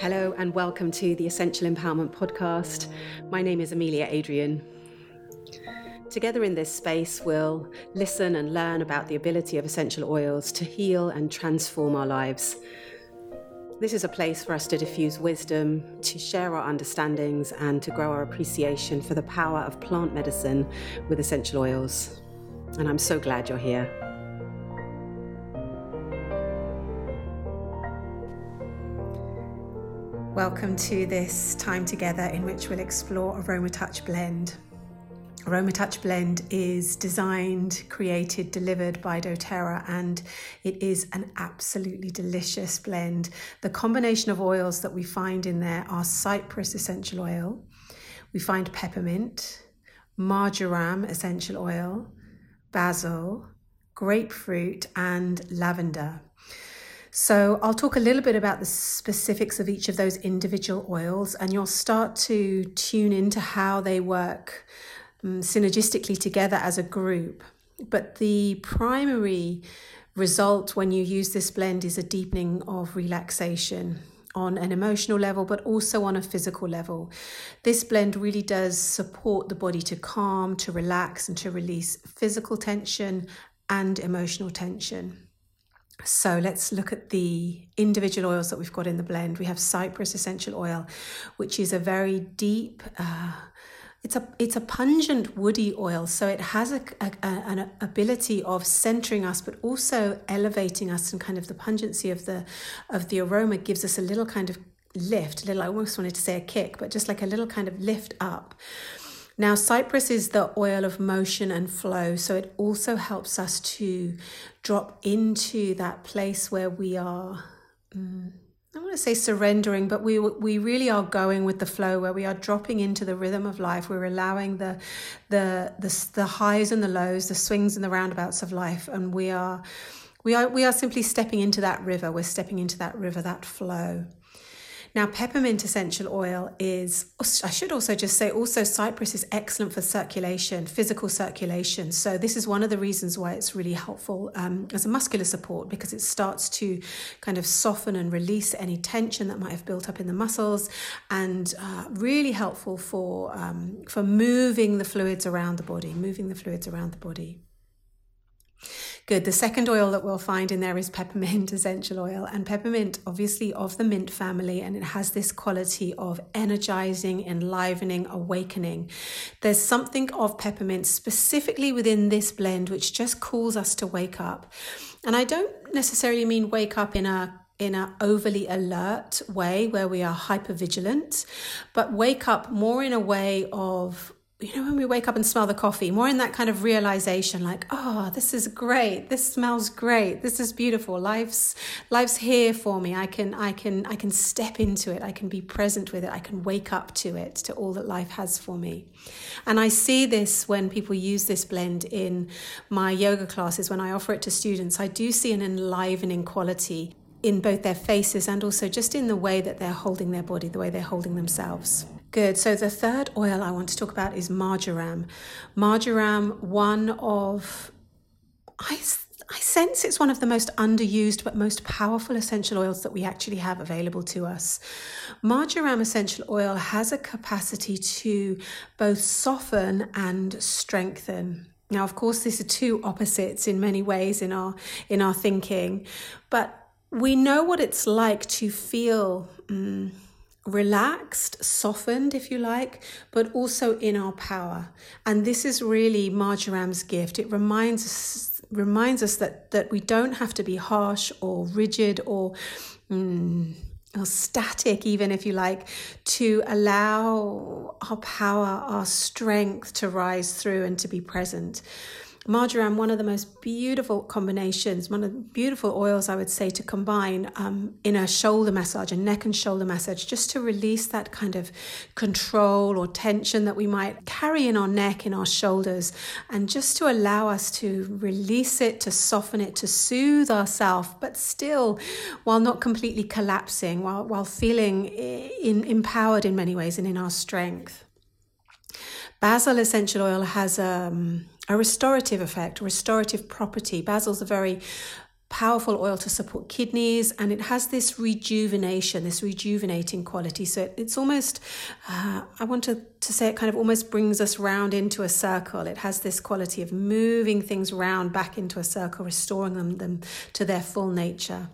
Hello, and welcome to the Essential Empowerment Podcast. My name is Amelia Adrian. Together in this space, we'll listen and learn about the ability of essential oils to heal and transform our lives. This is a place for us to diffuse wisdom, to share our understandings, and to grow our appreciation for the power of plant medicine with essential oils. And I'm so glad you're here. Welcome to this time together in which we'll explore AromaTouch Blend. AromaTouch Blend is designed, created, delivered by doTERRA, and it is an absolutely delicious blend. The combination of oils that we find in there are cypress essential oil, we find peppermint, marjoram essential oil, basil, grapefruit, and lavender. So, I'll talk a little bit about the specifics of each of those individual oils, and you'll start to tune into how they work um, synergistically together as a group. But the primary result when you use this blend is a deepening of relaxation on an emotional level, but also on a physical level. This blend really does support the body to calm, to relax, and to release physical tension and emotional tension. So let's look at the individual oils that we've got in the blend. We have cypress essential oil, which is a very deep, uh, it's a it's a pungent woody oil, so it has a, a, an ability of centering us, but also elevating us, and kind of the pungency of the of the aroma gives us a little kind of lift, a little I almost wanted to say a kick, but just like a little kind of lift up. Now, cypress is the oil of motion and flow, so it also helps us to drop into that place where we are. Mm, I want to say surrendering, but we we really are going with the flow, where we are dropping into the rhythm of life. We're allowing the the the, the highs and the lows, the swings and the roundabouts of life, and we are we are we are simply stepping into that river. We're stepping into that river, that flow. Now, peppermint essential oil is, I should also just say, also cypress is excellent for circulation, physical circulation. So, this is one of the reasons why it's really helpful um, as a muscular support because it starts to kind of soften and release any tension that might have built up in the muscles and uh, really helpful for, um, for moving the fluids around the body, moving the fluids around the body. Good. The second oil that we'll find in there is peppermint essential oil. And peppermint, obviously, of the mint family, and it has this quality of energizing, enlivening, awakening. There's something of peppermint specifically within this blend which just calls us to wake up. And I don't necessarily mean wake up in a in an overly alert way where we are hyper vigilant, but wake up more in a way of you know, when we wake up and smell the coffee, more in that kind of realization, like, oh, this is great. This smells great. This is beautiful. Life's life's here for me. I can I can I can step into it. I can be present with it. I can wake up to it, to all that life has for me. And I see this when people use this blend in my yoga classes, when I offer it to students, I do see an enlivening quality in both their faces and also just in the way that they're holding their body, the way they're holding themselves. Good. So the third oil I want to talk about is marjoram. Marjoram, one of, I, I sense it's one of the most underused but most powerful essential oils that we actually have available to us. Marjoram essential oil has a capacity to both soften and strengthen. Now, of course, these are two opposites in many ways in our in our thinking, but we know what it's like to feel. Mm, relaxed, softened, if you like, but also in our power. And this is really Marjoram's gift. It reminds us, reminds us that, that we don't have to be harsh or rigid or, mm, or static, even if you like, to allow our power, our strength to rise through and to be present marjoram, one of the most beautiful combinations, one of the beautiful oils I would say to combine um, in a shoulder massage, a neck and shoulder massage, just to release that kind of control or tension that we might carry in our neck, in our shoulders, and just to allow us to release it, to soften it, to soothe ourselves, but still while not completely collapsing, while, while feeling in, empowered in many ways and in our strength. Basil essential oil has um, a restorative effect, restorative property. Basil's a very powerful oil to support kidneys and it has this rejuvenation, this rejuvenating quality. So it's almost, uh, I want to, to say it kind of almost brings us round into a circle. It has this quality of moving things round back into a circle, restoring them, them to their full nature.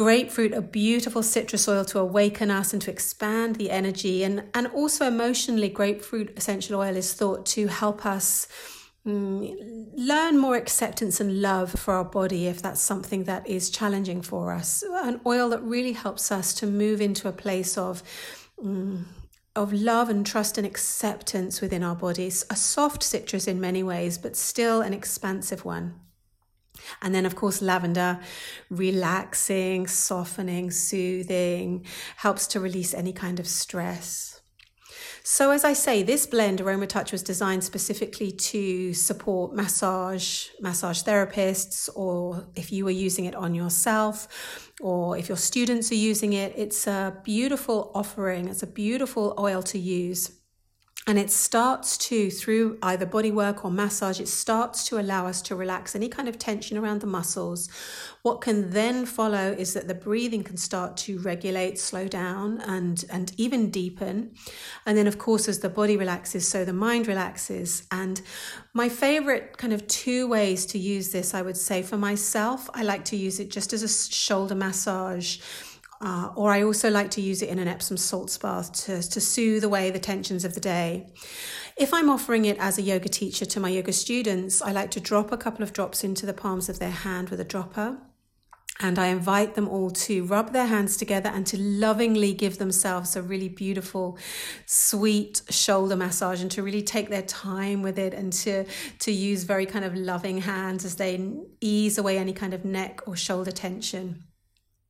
Grapefruit, a beautiful citrus oil to awaken us and to expand the energy. And, and also emotionally, grapefruit essential oil is thought to help us Mm, learn more acceptance and love for our body if that's something that is challenging for us. An oil that really helps us to move into a place of. Mm, of love and trust and acceptance within our bodies. A soft citrus in many ways, but still an expansive one. And then, of course, lavender, relaxing, softening, soothing, helps to release any kind of stress. So, as I say, this blend, AromaTouch, was designed specifically to support massage, massage therapists, or if you were using it on yourself, or if your students are using it. It's a beautiful offering, it's a beautiful oil to use. And it starts to, through either body work or massage, it starts to allow us to relax any kind of tension around the muscles. What can then follow is that the breathing can start to regulate, slow down, and, and even deepen. And then, of course, as the body relaxes, so the mind relaxes. And my favorite kind of two ways to use this, I would say for myself, I like to use it just as a shoulder massage uh, or I also like to use it in an Epsom salts bath to, to soothe away the tensions of the day. If I'm offering it as a yoga teacher to my yoga students, I like to drop a couple of drops into the palms of their hand with a dropper. And I invite them all to rub their hands together and to lovingly give themselves a really beautiful, sweet shoulder massage and to really take their time with it and to, to use very kind of loving hands as they ease away any kind of neck or shoulder tension.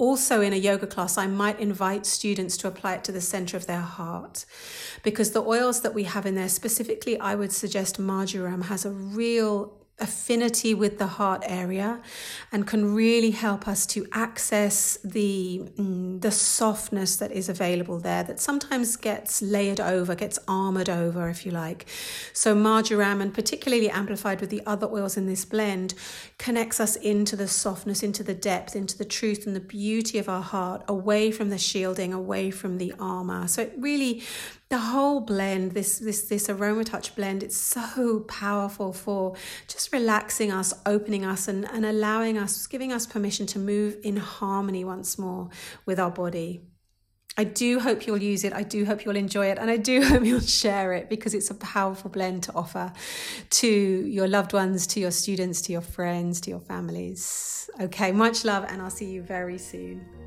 Also, in a yoga class, I might invite students to apply it to the center of their heart. Because the oils that we have in there, specifically, I would suggest marjoram has a real affinity with the heart area and can really help us to access the mm, the softness that is available there that sometimes gets layered over gets armored over if you like. So marjoram and particularly amplified with the other oils in this blend connects us into the softness into the depth into the truth and the beauty of our heart away from the shielding away from the armor. So it really the whole blend, this this this AromaTouch blend, it's so powerful for just relaxing us, opening us, and, and allowing us, giving us permission to move in harmony once more with our body. I do hope you'll use it. I do hope you'll enjoy it. And I do hope you'll share it because it's a powerful blend to offer to your loved ones, to your students, to your friends, to your families. Okay, much love, and I'll see you very soon.